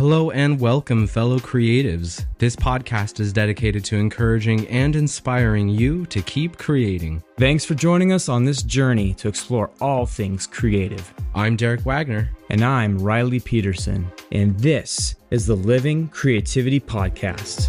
Hello and welcome, fellow creatives. This podcast is dedicated to encouraging and inspiring you to keep creating. Thanks for joining us on this journey to explore all things creative. I'm Derek Wagner. And I'm Ryley Peterson. And this is the Living Creativity Podcast.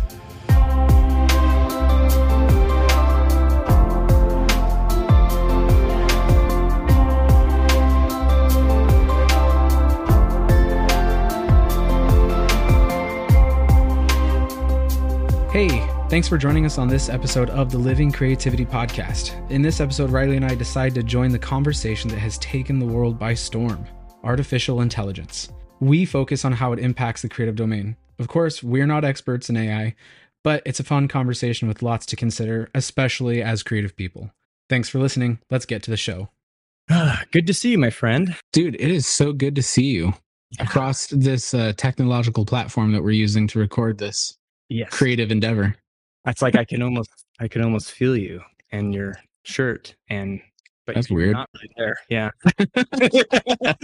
Hey, thanks for joining us on this episode of the Living Creativity Podcast. In this episode, Ryley and I decide to join the conversation that has taken the world by storm artificial intelligence. We focus on how it impacts the creative domain. Of course, we're not experts in AI, but it's a fun conversation with lots to consider, especially as creative people. Thanks for listening. Let's get to the show. good to see you, my friend. Dude, it is so good to see you across this uh, technological platform that we're using to record this yes. creative endeavor. That's like I can almost I can almost feel you and your shirt and but that's weird. Not really there. Yeah.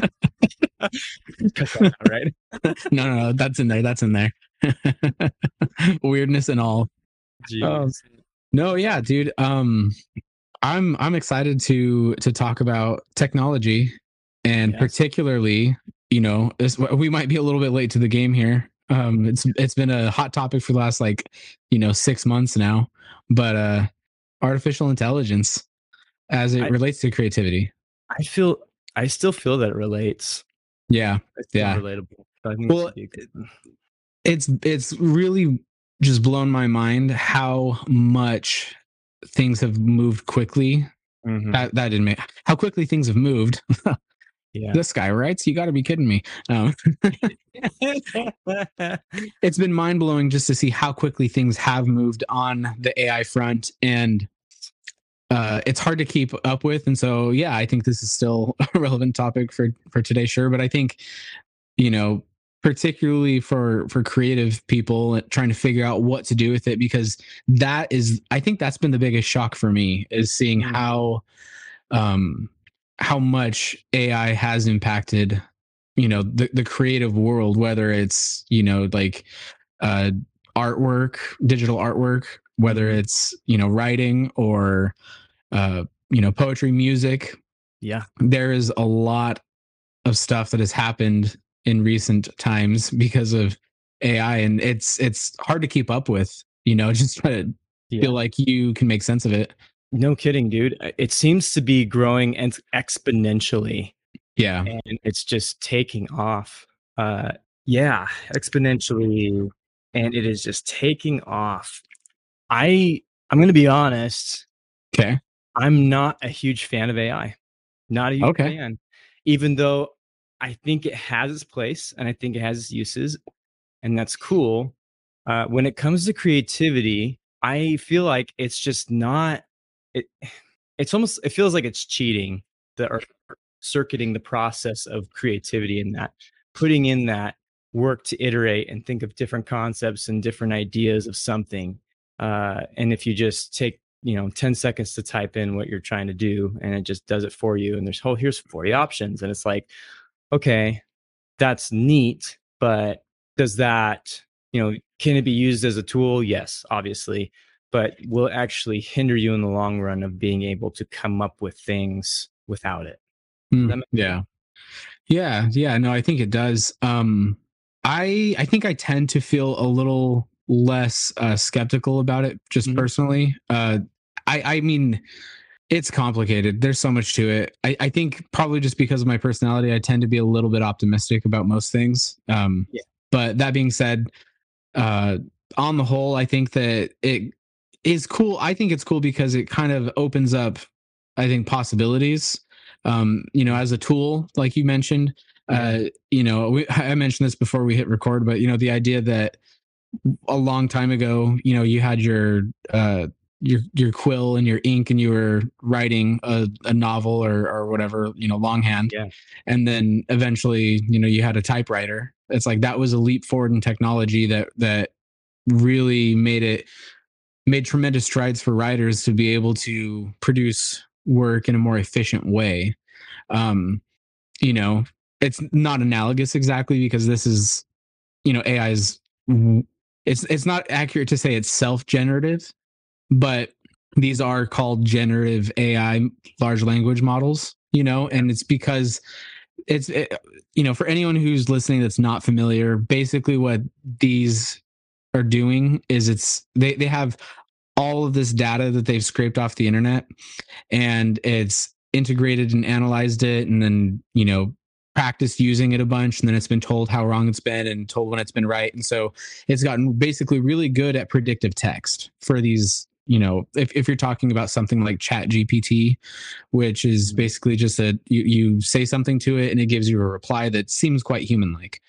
right? no, no, no, that's in there. That's in there. Weirdness and all. Um, no, yeah, dude. Um, I'm I'm excited to to talk about technology and yes. particularly, you know, this, we might be a little bit late to the game here um, it's it's been a hot topic for the last like you know six months now. But uh, artificial intelligence as it I, relates to creativity. I feel I still feel that it relates. Yeah, it's yeah, relatable. well, it's it's really just blown my mind how much things have moved quickly. Mm-hmm. That that didn't make how quickly things have moved. yeah. this guy writes you got to be kidding me um, it's been mind-blowing just to see how quickly things have moved on the ai front and uh, it's hard to keep up with and so yeah i think this is still a relevant topic for for today sure but i think you know particularly for for creative people trying to figure out what to do with it because that is i think that's been the biggest shock for me is seeing mm. how um how much AI has impacted, you know, the, the creative world, whether it's, you know, like uh, artwork, digital artwork, whether mm-hmm. it's, you know, writing or, uh, you know, poetry, music. Yeah. There is a lot of stuff that has happened in recent times because of AI and it's it's hard to keep up with, you know, just try to yeah. feel like you can make sense of it. No kidding, dude. Uh, it seems to be growing and exponentially. Yeah. And it's just taking off. Uh yeah, exponentially and it is just taking off. I I'm going to be honest. Okay. I'm not a huge fan of AI. Not a huge okay. fan. Even though I think it has its place and I think it has its uses and that's cool. Uh, when it comes to creativity, I feel like it's just not it it's almost it feels like it's cheating the or circuiting the process of creativity in that putting in that work to iterate and think of different concepts and different ideas of something uh, and if you just take you know 10 seconds to type in what you're trying to do and it just does it for you and there's oh here's 40 options and it's like okay that's neat but does that you know can it be used as a tool? Yes obviously but will actually hinder you in the long run of being able to come up with things without it. Mm, yeah. Yeah, yeah, no, I think it does. Um I I think I tend to feel a little less uh skeptical about it just mm-hmm. personally. Uh I I mean it's complicated. There's so much to it. I, I think probably just because of my personality, I tend to be a little bit optimistic about most things. Um, yeah. But that being said, uh, on the whole, I think that it is cool. I think it's cool because it kind of opens up, I think, possibilities. Um, you know, as a tool, like you mentioned, uh, you know, we, I mentioned this before we hit record, but you know, the idea that a long time ago, you know, you had your uh, your your quill and your ink, and you were writing a, a novel or or whatever, you know, longhand, yeah. and then eventually, you know, you had a typewriter. It's like that was a leap forward in technology that that really made it made tremendous strides for writers to be able to produce work in a more efficient way. Um, you know, it's not analogous exactly because this is, you know AI is it's it's not accurate to say it's self-generative, but these are called generative AI large language models, you know, and it's because it's it, you know for anyone who's listening that's not familiar, basically what these are doing is it's they they have all of this data that they've scraped off the internet and it's integrated and analyzed it and then you know practiced using it a bunch and then it's been told how wrong it's been and told when it's been right and so it's gotten basically really good at predictive text for these you know if, if you're talking about something like chat gpt which is mm-hmm. basically just that you, you say something to it and it gives you a reply that seems quite human like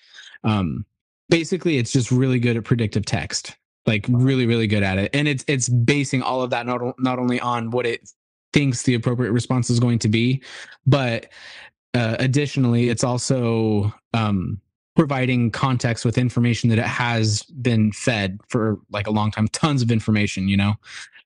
um basically it's just really good at predictive text like really really good at it and it's it's basing all of that not, not only on what it thinks the appropriate response is going to be but uh, additionally, it's also um, providing context with information that it has been fed for like a long time, tons of information, you know.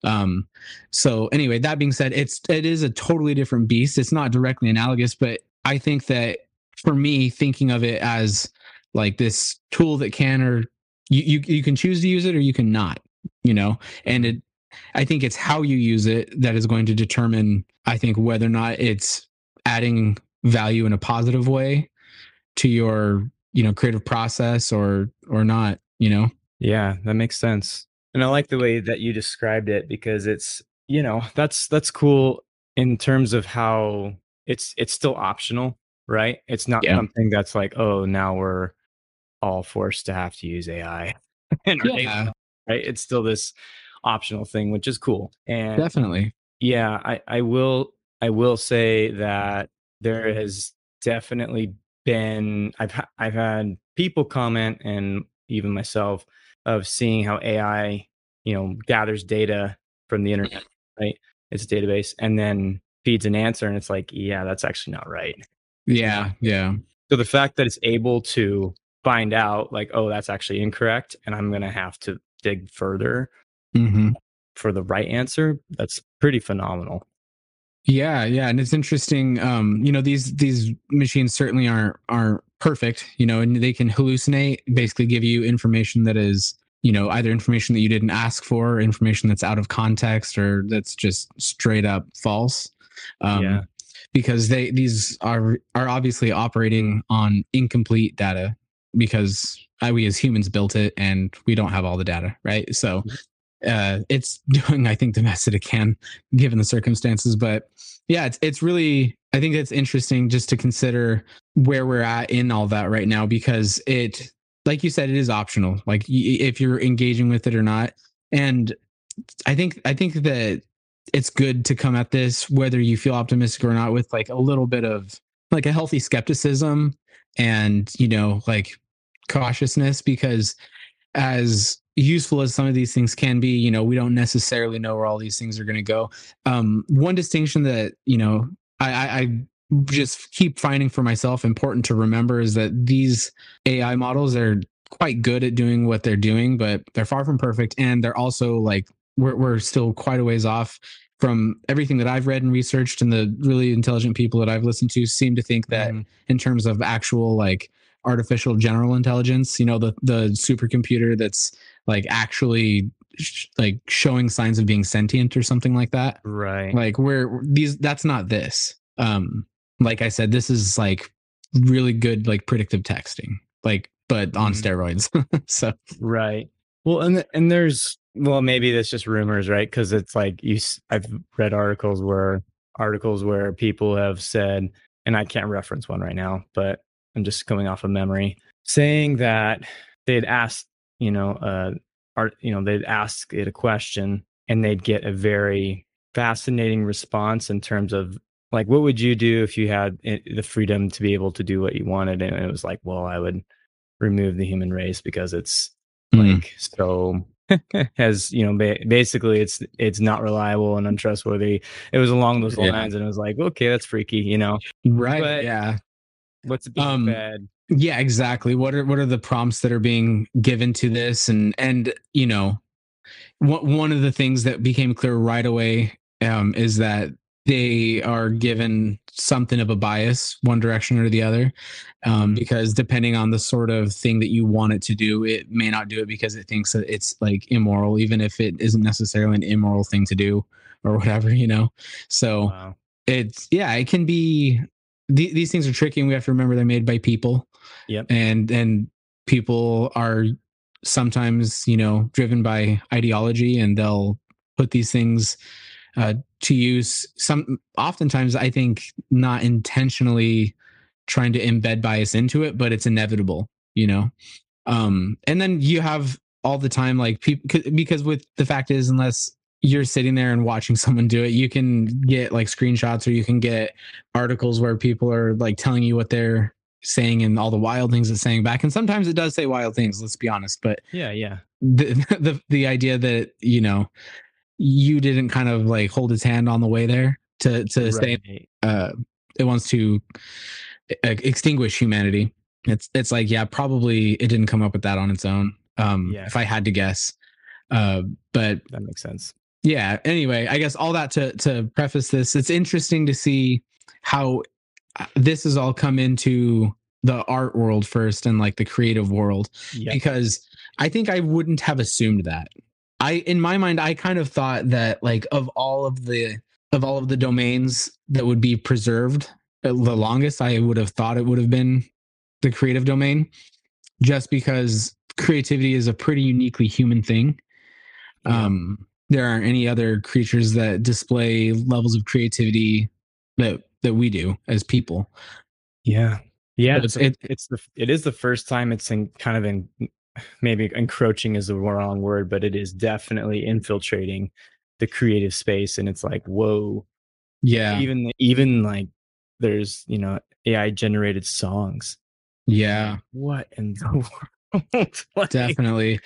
Um, so anyway, that being said, it's it is a totally different beast. It's not directly analogous, but I think that for me, thinking of it as like this tool that can or you, you you can choose to use it or you can not, you know, and mm-hmm. it I think it's how you use it that is going to determine, I think, whether or not it's adding value in a positive way to your you know creative process or or not you know? Yeah that makes sense. And i like the way that you described it because it's you know that's that's cool in terms of how it's it's still optional right? It's not yeah. something that's like oh now we're all forced to have to use ai yeah. right it's still this optional thing which is cool and definitely yeah i i will i will say that there has definitely been I've I've had people comment and even myself of seeing how AI, you know, gathers data from the internet, right? It's a database and then feeds an answer and it's like, yeah, that's actually not right. Yeah, yeah. So the fact that it's able to find out like, oh, that's actually incorrect and I'm going to have to dig further mm-hmm. for the right answer, that's pretty phenomenal. Yeah, yeah, and it's interesting. Um, you know, these these machines certainly aren't aren't perfect. You know, and they can hallucinate, basically give you information that is, you know, either information that you didn't ask for, or information that's out of context, or that's just straight up false. Um, yeah. Because they these are are obviously operating on incomplete data because we as humans built it and we don't have all the data, right? So mm-hmm uh, it's doing, I think, the best that it can given the circumstances. But yeah, it's it's really, I think it's interesting just to consider where we're at in all that right now because it, like you said, it is optional. Like if you're engaging with it or not, and I think I think that it's good to come at this whether you feel optimistic or not with like a little bit of like a healthy skepticism and you know like cautiousness because as useful as some of these things can be, you know, we don't necessarily know where all these things are going to go. Um, one distinction that you know I, I just keep finding for myself important to remember is that these AI models are quite good at doing what they're doing, but they're far from perfect, and they're also like we're we're still quite a ways off from everything that I've read and researched, and the really intelligent people that I've listened to seem to think that mm. in terms of actual like artificial general intelligence, you know, the the supercomputer that's like actually sh- like showing signs of being sentient or something like that. Right. Like where these that's not this. Um like I said this is like really good like predictive texting. Like but on mm-hmm. steroids. so Right. Well, and and there's well maybe that's just rumors, right? Cuz it's like you I've read articles where articles where people have said and I can't reference one right now, but I'm just coming off of memory saying that they'd asked you know, uh, art, you know, they'd ask it a question and they'd get a very fascinating response in terms of like, what would you do if you had the freedom to be able to do what you wanted? And it was like, well, I would remove the human race because it's mm. like so has you know ba- basically it's it's not reliable and untrustworthy. It was along those lines yeah. and it was like okay that's freaky you know? Right but yeah. what's being um, fed yeah exactly. What are what are the prompts that are being given to this? And and you know one one of the things that became clear right away um, is that they are given something of a bias one direction or the other um, mm-hmm. because depending on the sort of thing that you want it to do it may not do it because it thinks that it's like immoral even if it isn't necessarily an immoral thing to do or whatever you know so wow. it's yeah it can be th- these things are tricky and we have to remember they're made by people yep and and people are sometimes you know driven by ideology and they'll put these things uh, to use some oftentimes i think not intentionally trying to embed bias into it but it's inevitable you know? Um and then you have all the time like people because with the fact is unless you're sitting there and watching someone do it you can get like screenshots or you can get articles where people are like telling you what they're saying and all the wild things it's saying back. And sometimes it does say wild things let's be honest but yeah yeah. the the, the idea that you know you didn't kind of like hold his hand on the way there to to right. say uh, it wants to extinguish humanity. It's it's like yeah, probably it didn't come up with that on its own. Um, yeah. if I had to guess, uh, but that makes sense. Yeah. Anyway, I guess all that to to preface this, it's interesting to see how uh, this has all come into the art world first and like the creative world yep. because I think I wouldn't have assumed that. I in my mind I kind of thought that like of all of the of all of the domains that would be preserved uh, the longest I would have thought it would have been the creative domain just because creativity is a pretty uniquely human thing. Yeah. Um there aren't any other creatures that display levels of creativity that that we do as people. Yeah. Yeah, it's, it, it's the it is the first time it's in kind of in maybe encroaching is the wrong word, but it is definitely infiltrating the creative space. And it's like, whoa. Yeah. Even, even like there's, you know, AI generated songs. Yeah. What in the world? like, definitely.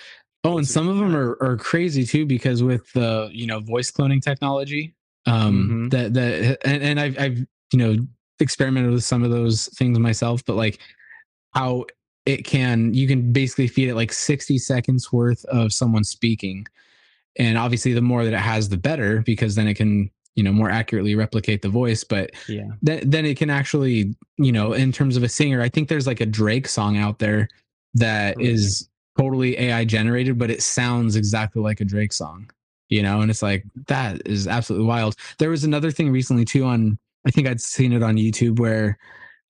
Oh, and some of them are, are crazy too, because with the, you know, voice cloning technology, um, mm-hmm. that, that, and, and I've, I've, you know, experimented with some of those things myself, but like how it can you can basically feed it like 60 seconds worth of someone speaking. And obviously the more that it has the better because then it can you know more accurately replicate the voice. But yeah. then, then it can actually you know in terms of a singer i think there's like a drake song out there that really? is totally ai generated but it sounds exactly like a drake song you know? And it's like that is absolutely wild. There was another thing recently too on i think i'd seen it on youtube where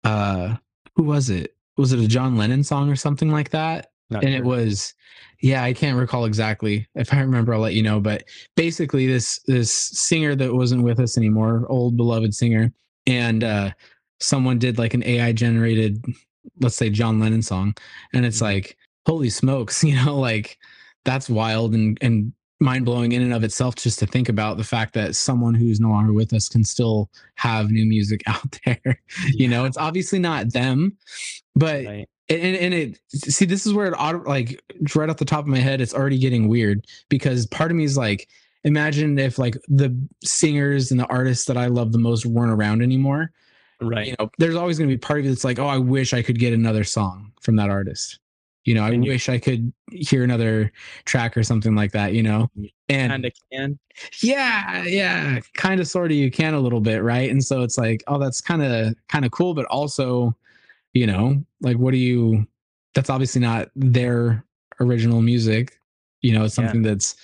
uh who was it was it a John Lennon song or something like that? Not and sure. it was yeah i can't recall exactly if i remember i'll let you know but basically this this singer that wasn't with us anymore old beloved singer and uh someone did like an ai generated let's say john lennon song and it's mm-hmm. like holy smokes you know like that's wild and and mind blowing in and of itself just to think about the fact that someone who's no longer with us can still have new music out there. Yeah. You know, it's obviously not them, but right. and, and it see this is where it auto like right off the top of my head, it's already getting weird because part of me is like, imagine if like the singers and the artists that I love the most weren't around anymore. Right. You know, there's always going to be part of it that's like, oh, I wish I could get another song from that artist you know, I and wish I could hear another track or something like that, you know. And kind of can. Yeah, yeah, kind of sort of you can a little bit, right? And so it's like, oh, that's kind of kind of cool, but also, you know, like what do you that's obviously not their original music. You know, it's something yeah. that's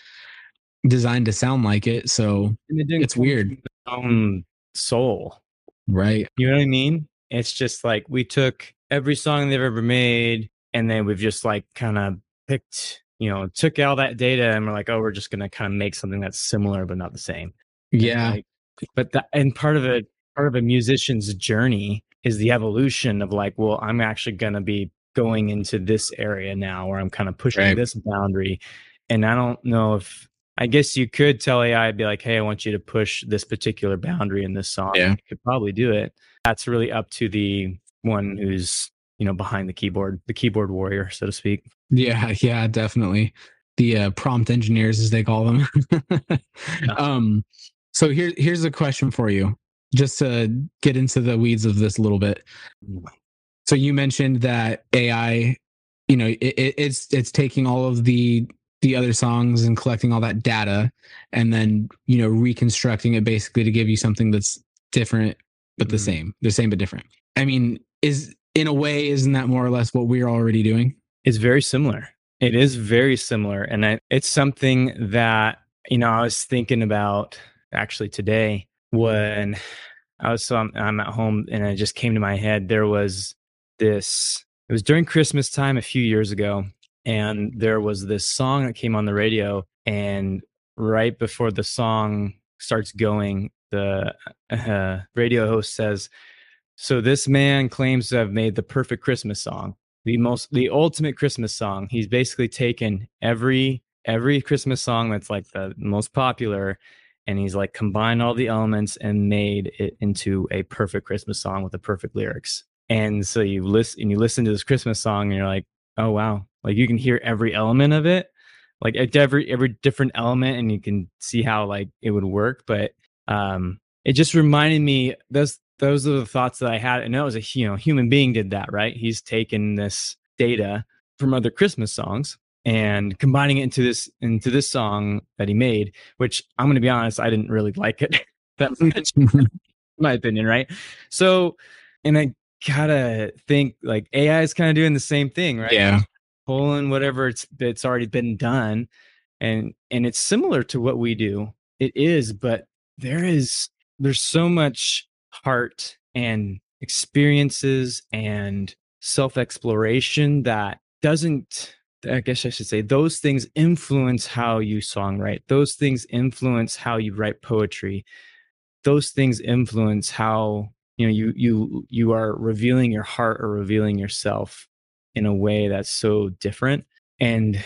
designed to sound like it. So it it's weird. Own soul. Right. You know what I mean? It's just like we took every song they've ever made and then we've just like kind of picked you know took all that data and we're like oh we're just going to kind of make something that's similar but not the same. Yeah. like, but that and part of it part of a musician's journey is the evolution of like well i'm actually going to be going into this area now where i'm kind of pushing right. this boundary. And i don't know if i guess you could tell ai be like hey i want you to push this particular boundary in this song. Yeah. you could probably do it. That's really up to the one who's you know behind the keyboard the keyboard warrior so to speak yeah yeah definitely the uh, prompt engineers as they call them yeah. um so here here's a question for you just to get into the weeds of this a little bit mm. so you mentioned that ai you know it, it's it's taking all of the the other songs and collecting all that data and then you know reconstructing it basically to give you something that's different but the mm-hmm. same the same but different i mean is in a way isn't that more or less what we're already doing? It's very similar. It is very similar and I, it's something that you know i was thinking about actually today when i was so I'm, I'm at home and it just came to my head. There was this it was during christmas time a few years ago and there was this song that came on the radio and right before the song starts going the uh, radio host says so this man claims to have made the perfect christmas song the most the ultimate christmas song he's basically taken every every christmas song that's like the most popular and he's like combined all the elements and made it into a perfect christmas song with the perfect lyrics and so you listen and you listen to this christmas song and you're like oh wow like you can hear every element of it, like every every different element, and you can see how like it would work. But um, it just reminded me those those are the thoughts that I had. And that was a you know human being did that, right? He's taken this data from other Christmas songs and combining it into this into this song that he made, which I'm going to be honest, I didn't really like it that much, my opinion, right? So, and I gotta think like AI is kind of doing the same thing, right? Yeah pulling whatever it's that's already been done and and it's similar to what we do it is but there is there's so much heart and experiences and self exploration that doesn't I guess I should say those things influence how you songwrite. Those things influence how you write poetry. Those things influence how you know you you you are revealing your heart or revealing yourself in a way that's so different. And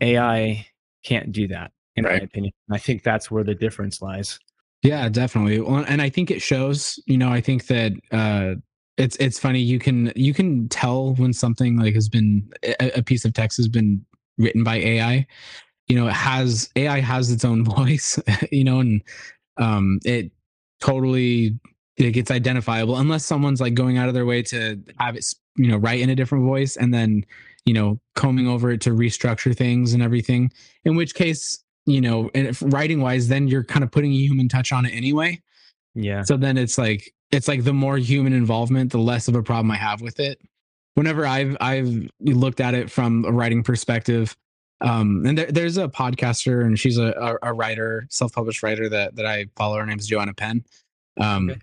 AI can't do that, in right. my opinion. I think that's where the difference lies. Yeah, definitely. And I think it shows, you know, I think that uh it's it's funny you can you can tell when something like has been a, a piece of text has been written by AI. You know, it has AI has its own voice, you know, and um it totally it gets identifiable unless someone's like going out of their way to have it you know write in a different voice and then you know combing over it to restructure things and everything in which case you know and if writing wise then you're kind of putting a human touch on it anyway. Yeah. So then it's like it's like the more human involvement the less of a problem i have with it. Whenever i've i've looked at it from a writing perspective um and there, there's a podcaster and she's a, a, a writer self-published writer that that i follow. Her name's joanna penn. Um okay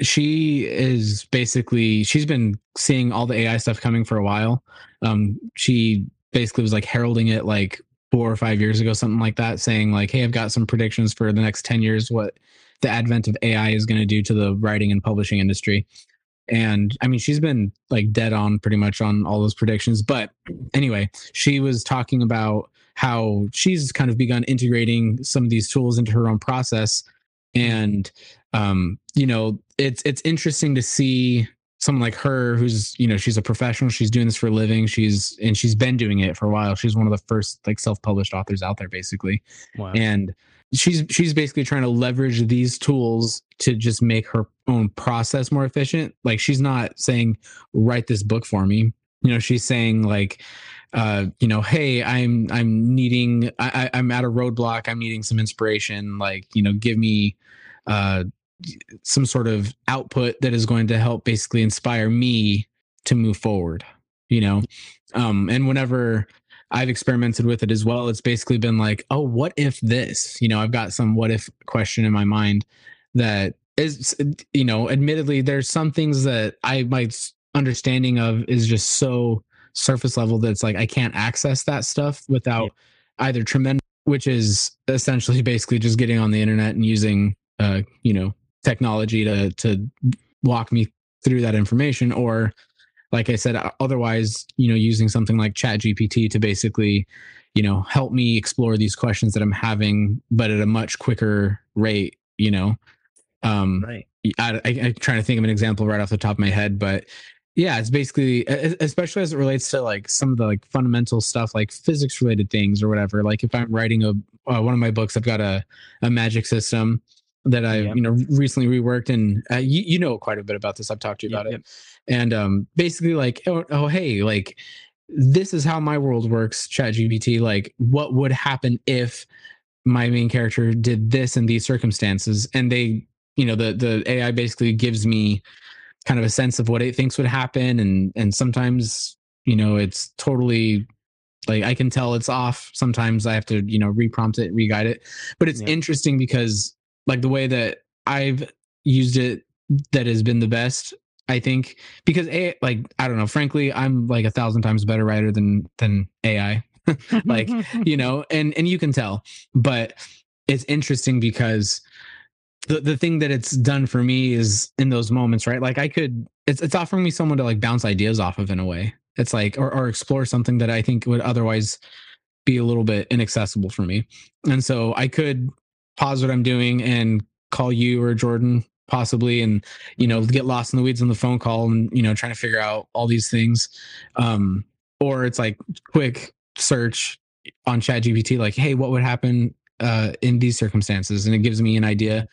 she is basically she's been seeing all the AI stuff coming for a while. Um, she basically was like heralding it like four or five years ago, something like that, saying like, "Hey, I've got some predictions for the next ten years. What the advent of AI is going to do to the writing and publishing industry." And I mean, she's been like dead on pretty much on all those predictions. But anyway, she was talking about how she's kind of begun integrating some of these tools into her own process and um, you know, it's it's interesting to see someone like her who's you know she's a professional she's doing this for a living she's and she's been doing it for a while. She's one of the first like self-published authors out there basically. Wow. and she's she's basically trying to leverage these tools to just make her own process more efficient. Like she's not saying write this book for me. You know she's saying like uh you know hey i'm i'm needing I, i'm at a roadblock. I'm needing some inspiration. Like you know give me uh some sort of output that is going to help basically inspire me to move forward you know um and whenever i've experimented with it as well it's basically been like oh what if this you know i've got some what if question in my mind that is you know admittedly there's some things that i my understanding of is just so surface level that it's like i can't access that stuff without yeah. either tremendous which is essentially basically just getting on the internet and using uh you know technology to to walk me through that information. Or like i said otherwise you know using something like chat gpt to basically you know help me explore these questions that i'm having but at a much quicker rate you know? Um right. I, I, i'm trying to think of an example right off the top of my head but yeah it's basically especially as it relates to like some of the like fundamental stuff like physics related things or whatever. Like if i'm writing a uh, one of my books i've got a, a magic system that I yep. you know recently reworked, and uh, you you know quite a bit about this. I've talked to you about yep, it, and um, basically like oh, oh hey like this is how my world works, Chat GPT. Like, what would happen if my main character did this in these circumstances? And they, you know, the the AI basically gives me kind of a sense of what it thinks would happen. And and sometimes, you know, it's totally like I can tell it's off. Sometimes I have to, you know, reprompt it, re-guide it. But it's yeah. interesting because like the way that I've used it that has been the best I think because a like I don't know. Frankly, I'm like a thousand times better writer than than AI. like you know, and and you can tell. But it's interesting because the the thing that it's done for me is in those moments, right? Like I could, it's it's offering me someone to like bounce ideas off of in a way. It's like or or explore something that I think would otherwise be a little bit inaccessible for me. And so I could pause what I'm doing and call you or Jordan possibly and you know get lost in the weeds on the phone call and you know trying to figure out all these things. Um or it's like quick search on chat gpt like hey what would happen uh in these circumstances? And it gives me an idea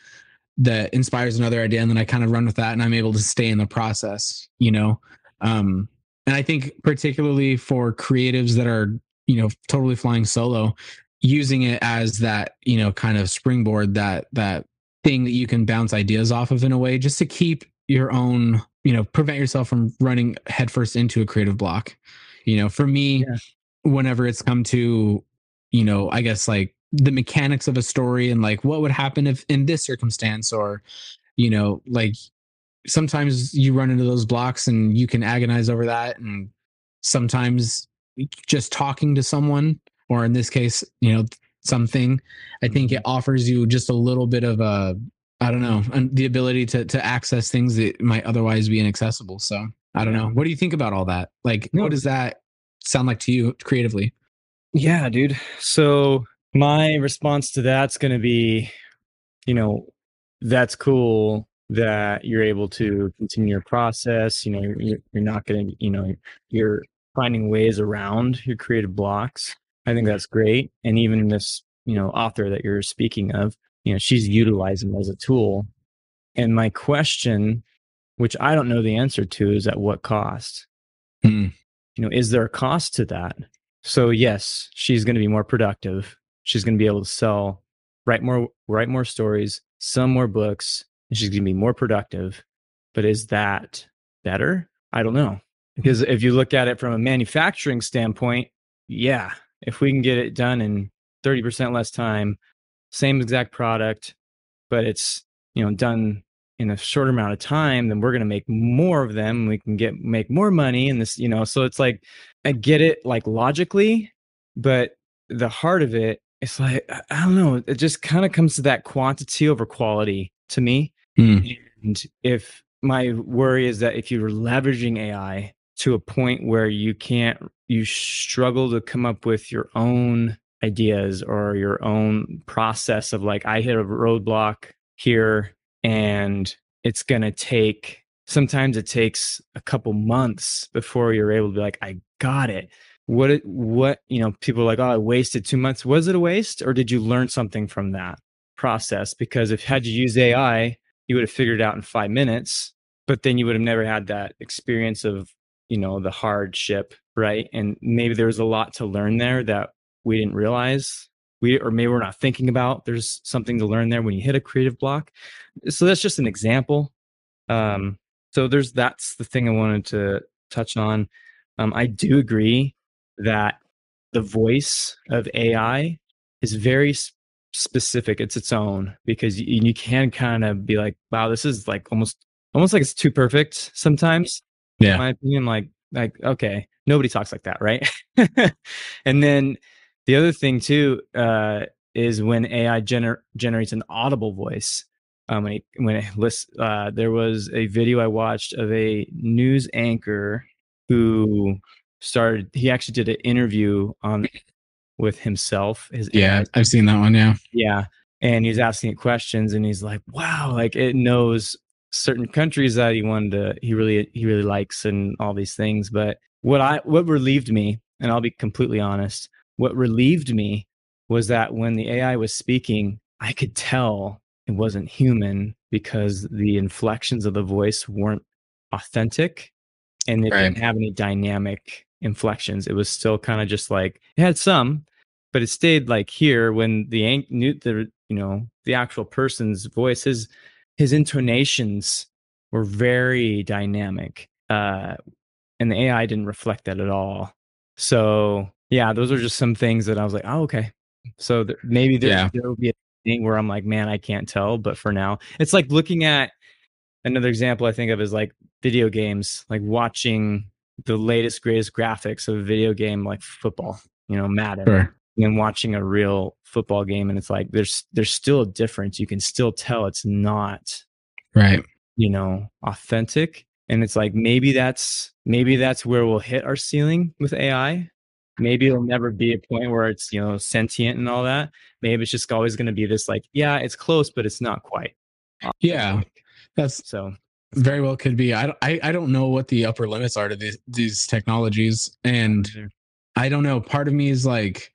that inspires another idea and then i kind of run with that and i'm able to stay in the process you know? Um and i think particularly for creatives that are you know totally flying solo using it as that you know kind of springboard that that thing that you can bounce ideas off of in a way just to keep your own you know prevent yourself from running headfirst into a creative block you know for me yeah. whenever it's come to you know i guess like the mechanics of a story and like what would happen if in this circumstance or you know like sometimes you run into those blocks and you can agonize over that and sometimes just talking to someone or in this case you know something i think it mm-hmm. offers you just a little bit of a i don't know the ability to to access things that might otherwise be inaccessible. So i don't know. What do you think about all that? Like no. what does that sound like to you creatively? Yeah dude. So my response to that's going to be you know that's cool that you're able to continue your process. You know you're, you're not going to you know you're finding ways around your creative blocks I think that's great. And even this, you know, author that you're speaking of, you know, she's utilizing as a tool. And my question, which I don't know the answer to, is at what cost? Hmm. You know, is there a cost to that? So yes, she's going to be more productive. She's going to be able to sell, write more, write more stories, sell more books, and she's going to be more productive. But is that better? I don't know. Because if you look at it from a manufacturing standpoint, yeah, if we can get it done in 30% less time, same exact product, but it's, you know, done in a shorter amount of time, then we're going to make more of them. We can get, make more money. And this, you know, so it's like, I get it like logically, but the heart of it, it's like, I don't know, it just kind of comes to that quantity over quality to me. Mm. And if my worry is that if you're leveraging AI to a point where you can't you struggle to come up with your own ideas or your own process of like i hit a roadblock here and it's going to take sometimes it takes a couple months before you're able to be like i got it. What what you know people are like oh i wasted two months. Was it a waste or did you learn something from that process? Because if had you used ai you would have figured it out in five minutes but then you would have never had that experience of you know the hardship right? And maybe there's a lot to learn there that we didn't realize we or maybe we're not thinking about. There's something to learn there when you hit a creative block. So that's just an example. Um so there's that's the thing i wanted to touch on. Um i do agree that the voice of ai is very specific. It's its own because you, you can kind of be like wow this is like almost almost like it's too perfect sometimes. Yeah. my opinion, like like okay, nobody talks like that, right? and then the other thing too uh, is when AI gener- generates an audible voice. Um, when it, when it lists, uh, there was a video I watched of a news anchor who started. He actually did an interview on with himself. His yeah, AI. I've seen that one. Yeah, yeah, and he's asking it questions, and he's like, "Wow, like it knows certain countries that he wanted to he really he really likes and all these things but what i what relieved me and i'll be completely honest what relieved me was that when the ai was speaking i could tell it wasn't human because the inflections of the voice weren't authentic and it right. didn't have any dynamic inflections. It was still kind of just like it had some, but it stayed like here when the new the you know the actual person's voice his his intonations were very dynamic uh and the ai didn't reflect that at all. So yeah those are just some things that i was like oh okay. So th- maybe there, yeah. there will be a thing where i'm like man i can't tell but for now it's like looking at another example i think of is like video games like watching the latest greatest graphics of a video game like football you know madden sure. and watching a real football game and it's like there's there's still a difference. You can still tell it's not right. you know authentic and it's like maybe that's maybe that's where we'll hit our ceiling with ai maybe it'll never be a point where it's you know sentient and all that. Maybe it's just always going to be this like yeah it's close but it's not quite. Yeah. That's so. very well could be. I, don't, I i don't know what the upper limits are to these, these technologies and i don't know. Part of me is like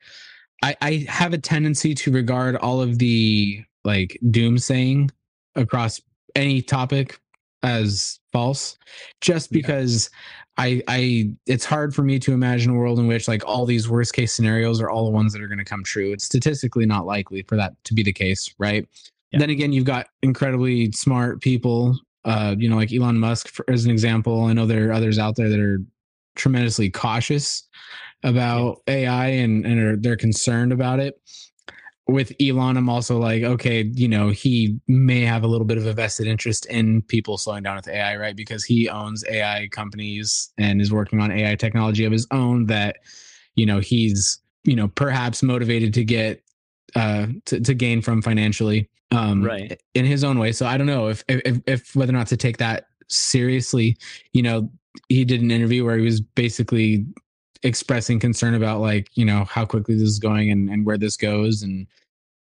I, I have a tendency to regard all of the like doomsaying across any topic as false just because yeah. I I it's hard for me to imagine a world in which like all these worst case scenarios are all the ones that are going to come true. It's statistically not likely for that to be the case, right? Yeah. Then again, you've got incredibly smart people, uh, you know, like Elon Musk for, as an example. I know there are others out there that are tremendously cautious about AI and and are, they're concerned about it. With Elon, I'm also like, okay, you know, he may have a little bit of a vested interest in people slowing down with AI, right? Because he owns AI companies and is working on AI technology of his own that, you know, he's, you know, perhaps motivated to get uh to, to gain from financially um right in his own way. So I don't know if if if whether or not to take that seriously, you know, he did an interview where he was basically expressing concern about like you know how quickly this is going and, and where this goes and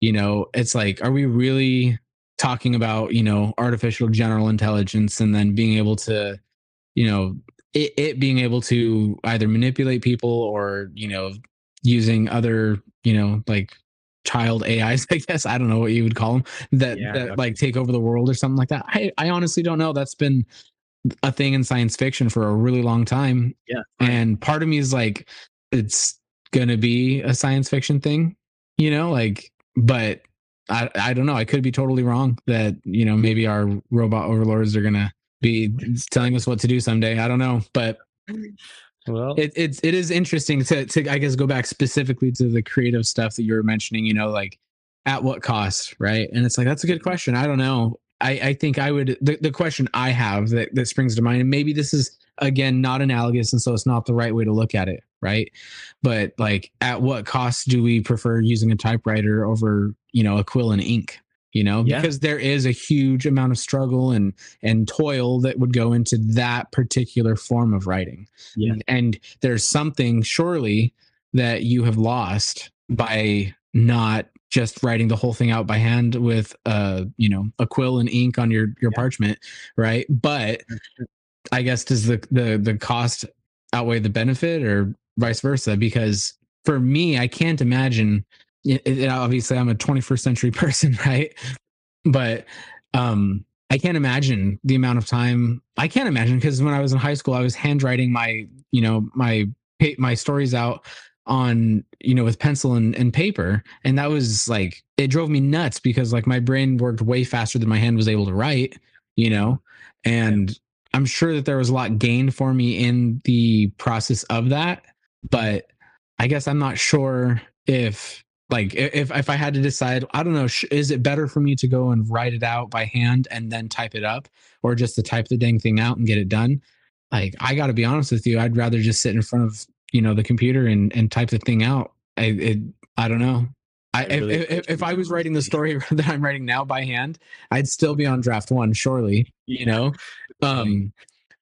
you know it's like are we really talking about you know artificial general intelligence and then being able to you know it, it being able to either manipulate people or you know using other you know like child AIs, I guess. I don't know what you would call them that, yeah, that like take over the world or something like that. I, I honestly don't know. That's been a thing in science fiction for a really long time. Yeah. And part of me is like, it's gonna be a science fiction thing, you know, like, but I I don't know. I could be totally wrong that, you know, maybe our robot overlords are gonna be telling us what to do someday. I don't know. But well it, it's it is interesting to to I guess go back specifically to the creative stuff that you were mentioning, you know, like at what cost, right? And it's like that's a good mm-hmm. question. I don't know. I, I think I would the, the question I have that, that springs to mind, and maybe this is again not analogous, and so it's not the right way to look at it, right? But like, at what cost do we prefer using a typewriter over, you know, a quill and ink? You know, yeah. because there is a huge amount of struggle and and toil that would go into that particular form of writing. Yeah. And, and there's something surely that you have lost by not just writing the whole thing out by hand with uh you know a quill and ink on your your yeah. parchment right? But i guess does the the the cost outweigh the benefit or vice versa? Because for me i can't imagine it, it, obviously i'm a 21st century person right? But um i can't imagine the amount of time i can't imagine because when i was in high school i was handwriting my you know my my stories out on you know with pencil and, and paper and that was like it drove me nuts because like my brain worked way faster than my hand was able to write you know? And i'm sure that there was a lot gained for me in the process of that but i guess i'm not sure if like if if i had to decide i don't know is it better for me to go and write it out by hand and then type it up or just to type the dang thing out and get it done? Like i got to be honest with you i'd rather just sit in front of you know the computer and and type the thing out i it, i don't know I, really if, if, if I was writing the story that I'm writing now by hand, I'd still be on draft one, surely, you know? Um,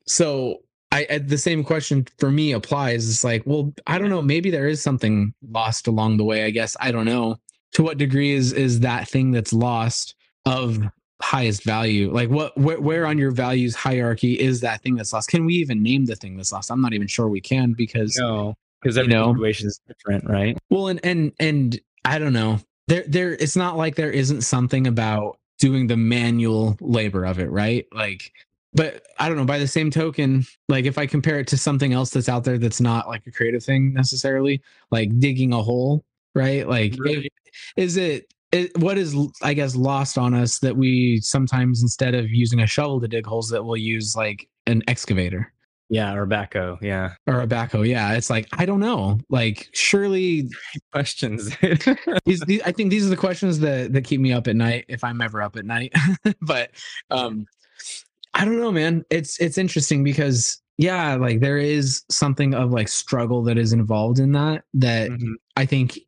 so I, I, the same question for me applies. It's like, well, I don't know. Maybe there is something lost along the way. I guess I don't know to what degree is is that thing that's lost of highest value like what where, where, on your values hierarchy is that thing that's lost? Can we even name the thing that's lost? I'm not even sure we can because no because every know, situation is different right? Well and and and i don't know. There there it's not like there isn't something about doing the manual labor of it right? Like but I don't know. By the same token, like if I compare it to something else that's out there that's not like a creative thing necessarily, like digging a hole, right? Like, is it, it what is I guess lost on us that we sometimes instead of using a shovel to dig holes, that we'll use like an excavator. Yeah, or a backhoe. Yeah. Or a backhoe. Yeah. It's like, I don't know. Like, surely questions. these, these, I think these are the questions that, that keep me up at night if I'm ever up at night. but um, I don't know, man. It's it's interesting because yeah, like there is something of like struggle that is involved in that that mm-hmm. I think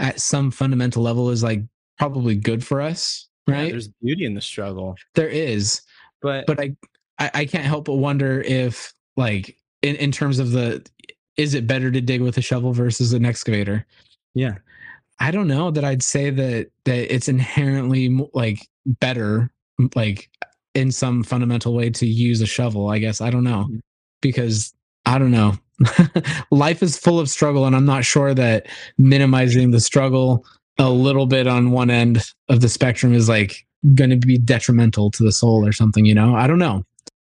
at some fundamental level is like probably good for us, right? Yeah, there's beauty in the struggle. There is. But but I, I I can't help but wonder if like in in terms of the is it better to dig with a shovel versus an excavator? Yeah. I don't know that I'd say that that it's inherently like better like in some fundamental way to use a shovel i guess i don't know mm-hmm. because i don't know life is full of struggle and i'm not sure that minimizing the struggle a little bit on one end of the spectrum is like going to be detrimental to the soul or something you know? I don't know.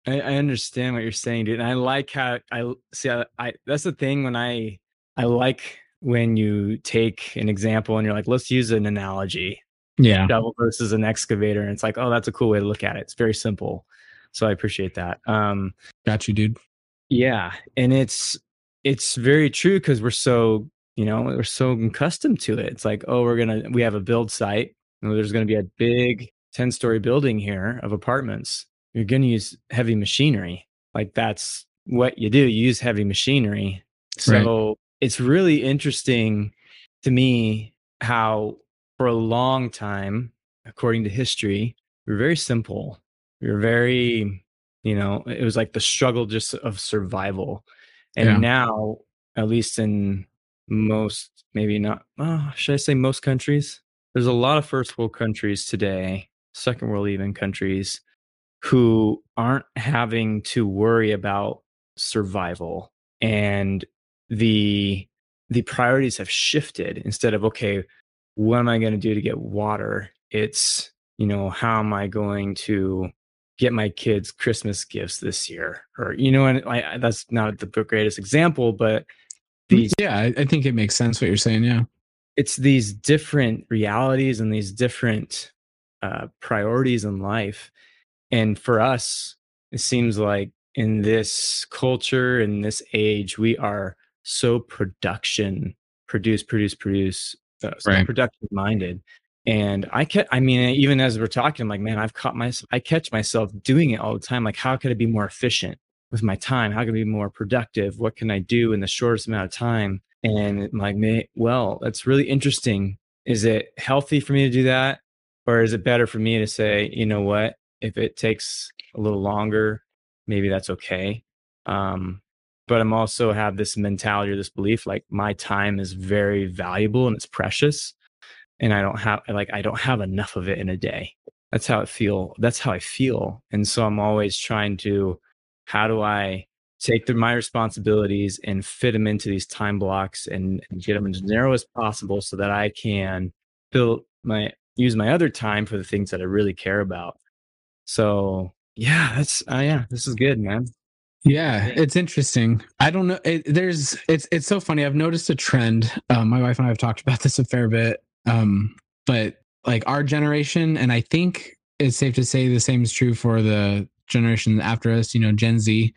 I, I understand what you're saying dude and i like how i see I, I that's the thing when i i like when you take an example and you're like let's use an analogy. Yeah. Shovel versus an excavator and it's like oh that's a cool way to look at it. It's very simple so i appreciate that. Um got you dude yeah and it's it's very true because we're so you know we're so accustomed to it it's like oh we're gonna we have a build site and there's gonna be a big 10 story building here of apartments you're gonna use heavy machinery like that's what you do you use heavy machinery so right. it's really interesting to me how for a long time, according to history, we were very simple. We were very, you know, it was like the struggle just of survival. And yeah. now, at least in most, maybe not, oh, should I say most countries? There's a lot of first world countries today, second world even countries, who aren't having to worry about survival and the the priorities have shifted instead of okay what am I going to do to get water? It's, you know, how am I going to get my kids Christmas gifts this year? Or, you know, and I, that's not the greatest example, but these. Yeah, I, I think it makes sense what you're saying. Yeah. It's these different realities and these different uh, priorities in life. And for us, it seems like in this culture, in this age, we are so production, produce, produce, produce uh, so right. production minded. And I can I mean, even as we're talking, I'm like, man, I've caught myself, I catch myself doing it all the time. Like, how could I be more efficient with my time? How can I be more productive? What can I do in the shortest amount of time? And I'm like, well, that's really interesting. Is it healthy for me to do that? Or is it better for me to say, you know what, if it takes a little longer, maybe that's okay. Um, but I'm also have this mentality or this belief like my time is very valuable and it's precious and I don't have like I don't have enough of it in a day. That's how I feel. That's how I feel. And so I'm always trying to how do I take the, my responsibilities and fit them into these time blocks and, and get them as narrow as possible so that I can fill my use my other time for the things that I really care about. So yeah, that's uh, yeah, this is good, man. Yeah, it's interesting. I don't know. It, there's it's it's so funny. I've noticed a trend. Um, my wife and I have talked about this a fair bit. Um, but like our generation, and I think it's safe to say the same is true for the generation after us. You know, Gen Z.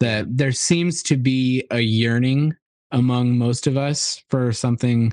That there seems to be a yearning among most of us for something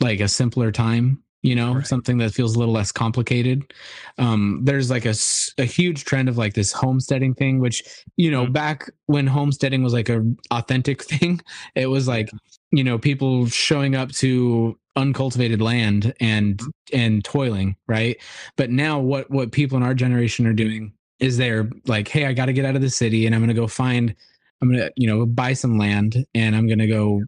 like a simpler time you know right. something that feels a little less complicated um, there's like a, a huge trend of like this homesteading thing which you know mm-hmm. back when homesteading was like a authentic thing it was like you know people showing up to uncultivated land and mm-hmm. and toiling right but now what what people in our generation are doing is they're like hey i got to get out of the city and i'm going to go find i'm going to you know buy some land and i'm going to go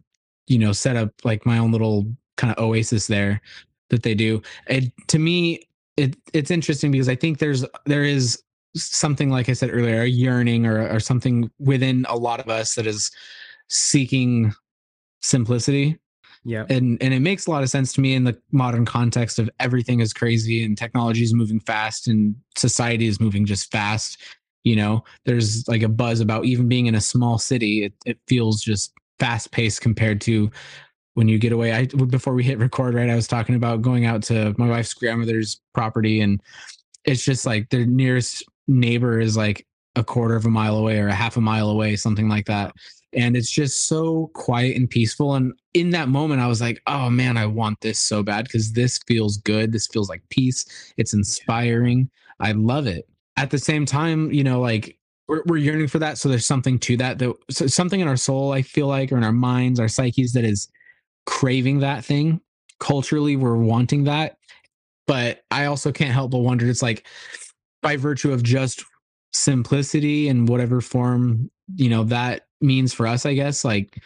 you know set up like my own little kind of oasis there that they do. And to me, it it's interesting because I think there's there is something like I said earlier, a yearning or or something within a lot of us that is seeking simplicity. Yeah. And and it makes a lot of sense to me in the modern context of everything is crazy and technology is moving fast and society is moving just fast. you know there's like a buzz about even being in a small city it, it feels just fast paced compared to when you get away i before we hit record right i was talking about going out to my wife's grandmother's property and it's just like the nearest neighbor is like a quarter of a mile away or a half a mile away something like that. And it's just so quiet and peaceful. And in that moment i was like oh man i want this so bad because this feels good. This feels like peace. It's inspiring. I love it. At the same time you know like we're, we're yearning for that. So there's something to that that so something in our soul i feel like or in our minds our psyches that is craving that thing. Culturally we're wanting that. But i also can't help but wonder it's like by virtue of just simplicity in whatever form you know that means for us i guess like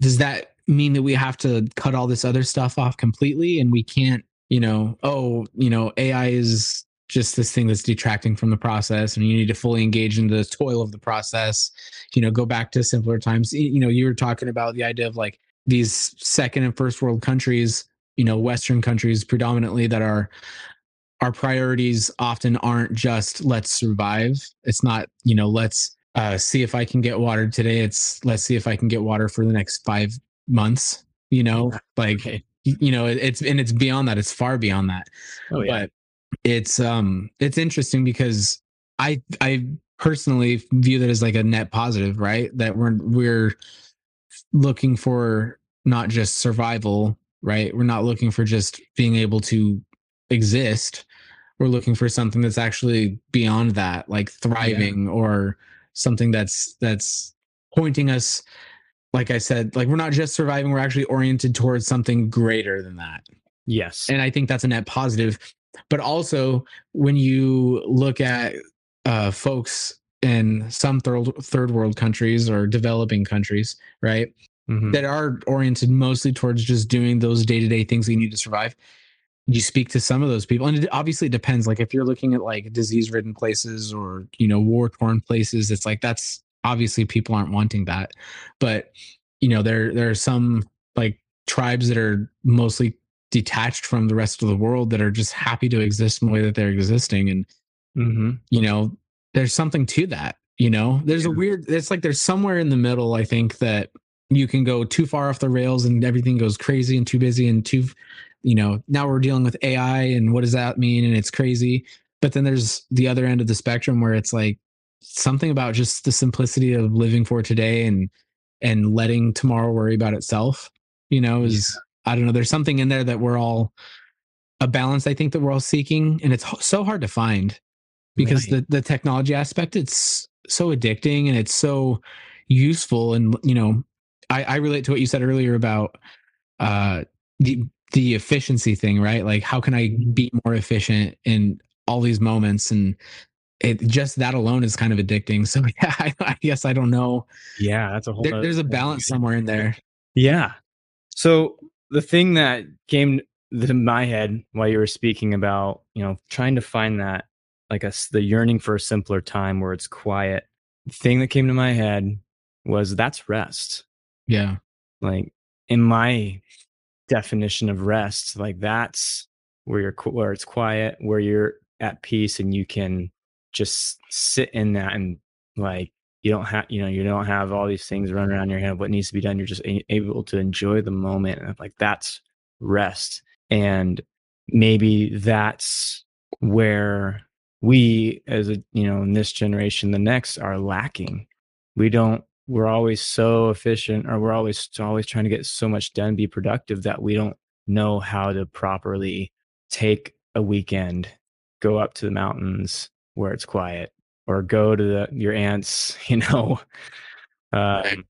does that mean that we have to cut all this other stuff off completely? And we can't you know oh you know ai is just this thing that's detracting from the process and you need to fully engage in the toil of the process. You know go back to simpler times. You know you were talking about the idea of like these second and first world countries you know western countries predominantly that are our priorities often aren't just let's survive. It's not you know let's uh, see if i can get water today. It's let's see if i can get water for the next five months you know? Like you know it's and it's beyond that. It's far beyond that. Oh, yeah. but it's um it's interesting because i i personally view that as like a net positive right? That we're we're looking for not just survival right? We're not looking for just being able to exist. We're looking for something that's actually beyond that like thriving yeah. or something that's that's pointing us like i said like we're not just surviving we're actually oriented towards something greater than that. Yes. And i think that's a net positive. But also when you look at uh, folks in some third third world countries or developing countries right mm-hmm. that are oriented mostly towards just doing those day-to-day things that you need to survive you speak to some of those people and it obviously depends like if you're looking at like disease ridden places or you know war torn places it's like that's obviously people aren't wanting that but you know there there are some like tribes that are mostly detached from the rest of the world that are just happy to exist in the way that they're existing and mm-hmm. you know there's something to that you know there's yeah. a weird it's like there's somewhere in the middle i think that you can go too far off the rails and everything goes crazy and too busy and too you know, now we're dealing with AI and what does that mean? And it's crazy. But then there's the other end of the spectrum where it's like something about just the simplicity of living for today and and letting tomorrow worry about itself, you know, is yeah. I don't know, there's something in there that we're all a balance I think that we're all seeking and it's so hard to find because right. the the technology aspect it's so addicting and it's so useful and you know I, I relate to what you said earlier about uh the the efficiency thing, right? Like, how can I mm-hmm. be more efficient in all these moments? And it just that alone is kind of addicting. So yeah, I, I guess I don't know. Yeah, that's a whole. There, there's a balance somewhere in there. Yeah. So the thing that came to my head while you were speaking about, you know, trying to find that, like a the yearning for a simpler time where it's quiet. The thing that came to my head was that's rest. Yeah. Like in my definition of rest like that's where you're where it's quiet where you're at peace and you can just sit in that and like you don't have you know you don't have all these things running around your head what needs to be done you're just able to enjoy the moment and like that's rest and maybe that's where we as a you know in this generation the next are lacking. We don't we're always so efficient or we're always always trying to get so much done be productive that we don't know how to properly take a weekend go up to the mountains where it's quiet or go to the, your aunt's you know um,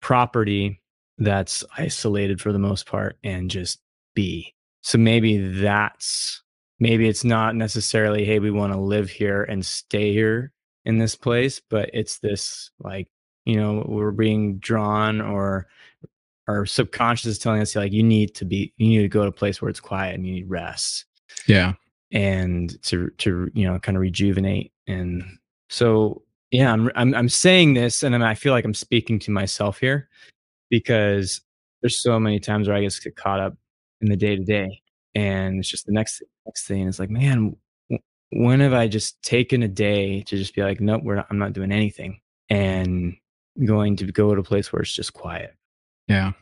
property that's isolated for the most part and just be. So maybe that's maybe it's not necessarily hey we want to live here and stay here in this place but it's this like you know we're being drawn or our subconscious is telling us like you need to be you need to go to a place where it's quiet and you need rest. Yeah. And to to you know kind of rejuvenate and so yeah i'm i'm, I'm saying this and i feel like i'm speaking to myself here because there's so many times where i just get caught up in the day to day and it's just the next next thing it's like man when have I just taken a day to just be like, nope, we're not, I'm not doing anything and going to go to a place where it's just quiet. Yeah.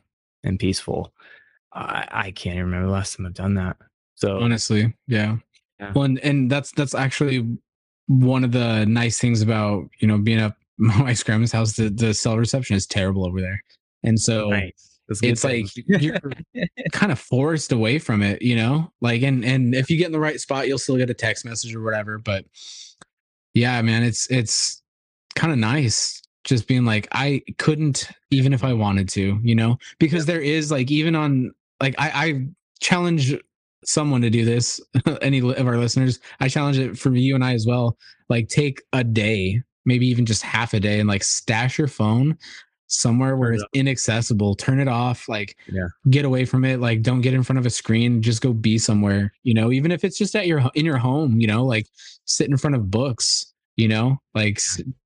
And peaceful. I, I can't even remember the last time I've done that. So honestly, yeah. yeah. Well, and, and that's, that's actually one of the nice things about, you know, being up my grandma's house, the, the cell reception is terrible over there. And so nice it's like you're kind of forced away from it, you know? Like and and if you get in the right spot, you'll still get a text message or whatever. But yeah, man, it's it's kind of nice just being like, I couldn't even if I wanted to, you know, because there is like even on like I, I challenge someone to do this, any of our listeners. I challenge it for you and I as well. Like take a day, maybe even just half a day and like stash your phone somewhere where it's inaccessible turn it off like yeah. get away from it like don't get in front of a screen just go be somewhere you know even if it's just at your in your home you know like sit in front of books you know like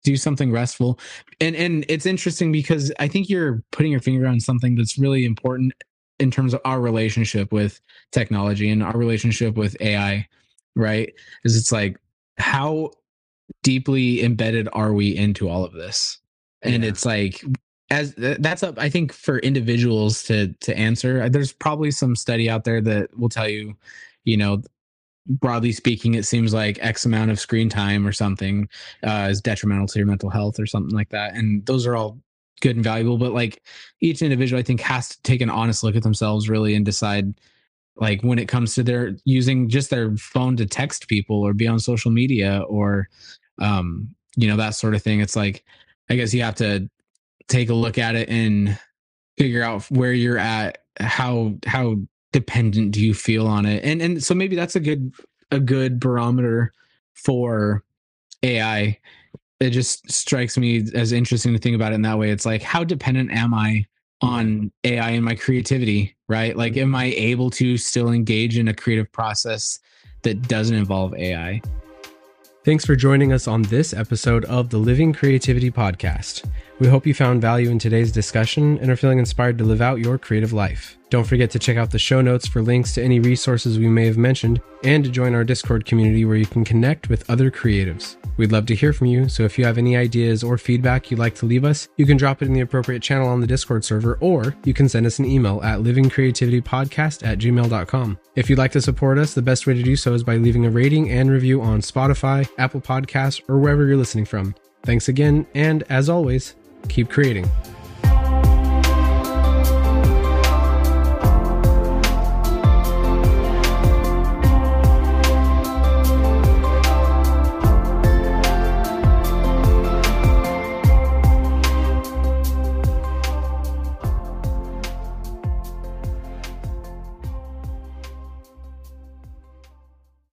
do something restful. And and it's interesting because i think you're putting your finger on something that's really important in terms of our relationship with technology and our relationship with ai right? Is it's like how deeply embedded are we into all of this? And yeah. it's like as that's up i think for individuals to to answer. There's probably some study out there that will tell you you know broadly speaking it seems like x amount of screen time or something uh, is detrimental to your mental health or something like that and those are all good and valuable but like each individual i think has to take an honest look at themselves really and decide like when it comes to their using just their phone to text people or be on social media or um you know that sort of thing. It's like i guess you have to take a look at it and figure out where you're at how how dependent do you feel on it? And and so maybe that's a good a good barometer for ai it just strikes me as interesting to think about it in that way. It's like how dependent am i on ai and my creativity right? Like am i able to still engage in a creative process that doesn't involve ai Thanks for joining us on this episode of the Living Creativity Podcast. We hope you found value in today's discussion and are feeling inspired to live out your creative life. Don't forget to check out the show notes for links to any resources we may have mentioned and to join our Discord community where you can connect with other creatives. We'd love to hear from you, so if you have any ideas or feedback you'd like to leave us, you can drop it in the appropriate channel on the Discord server or you can send us an email at livingcreativitypodcast at gmail.com. If you'd like to support us, the best way to do so is by leaving a rating and review on Spotify, Apple Podcasts, or wherever you're listening from. Thanks again, and as always, keep creating.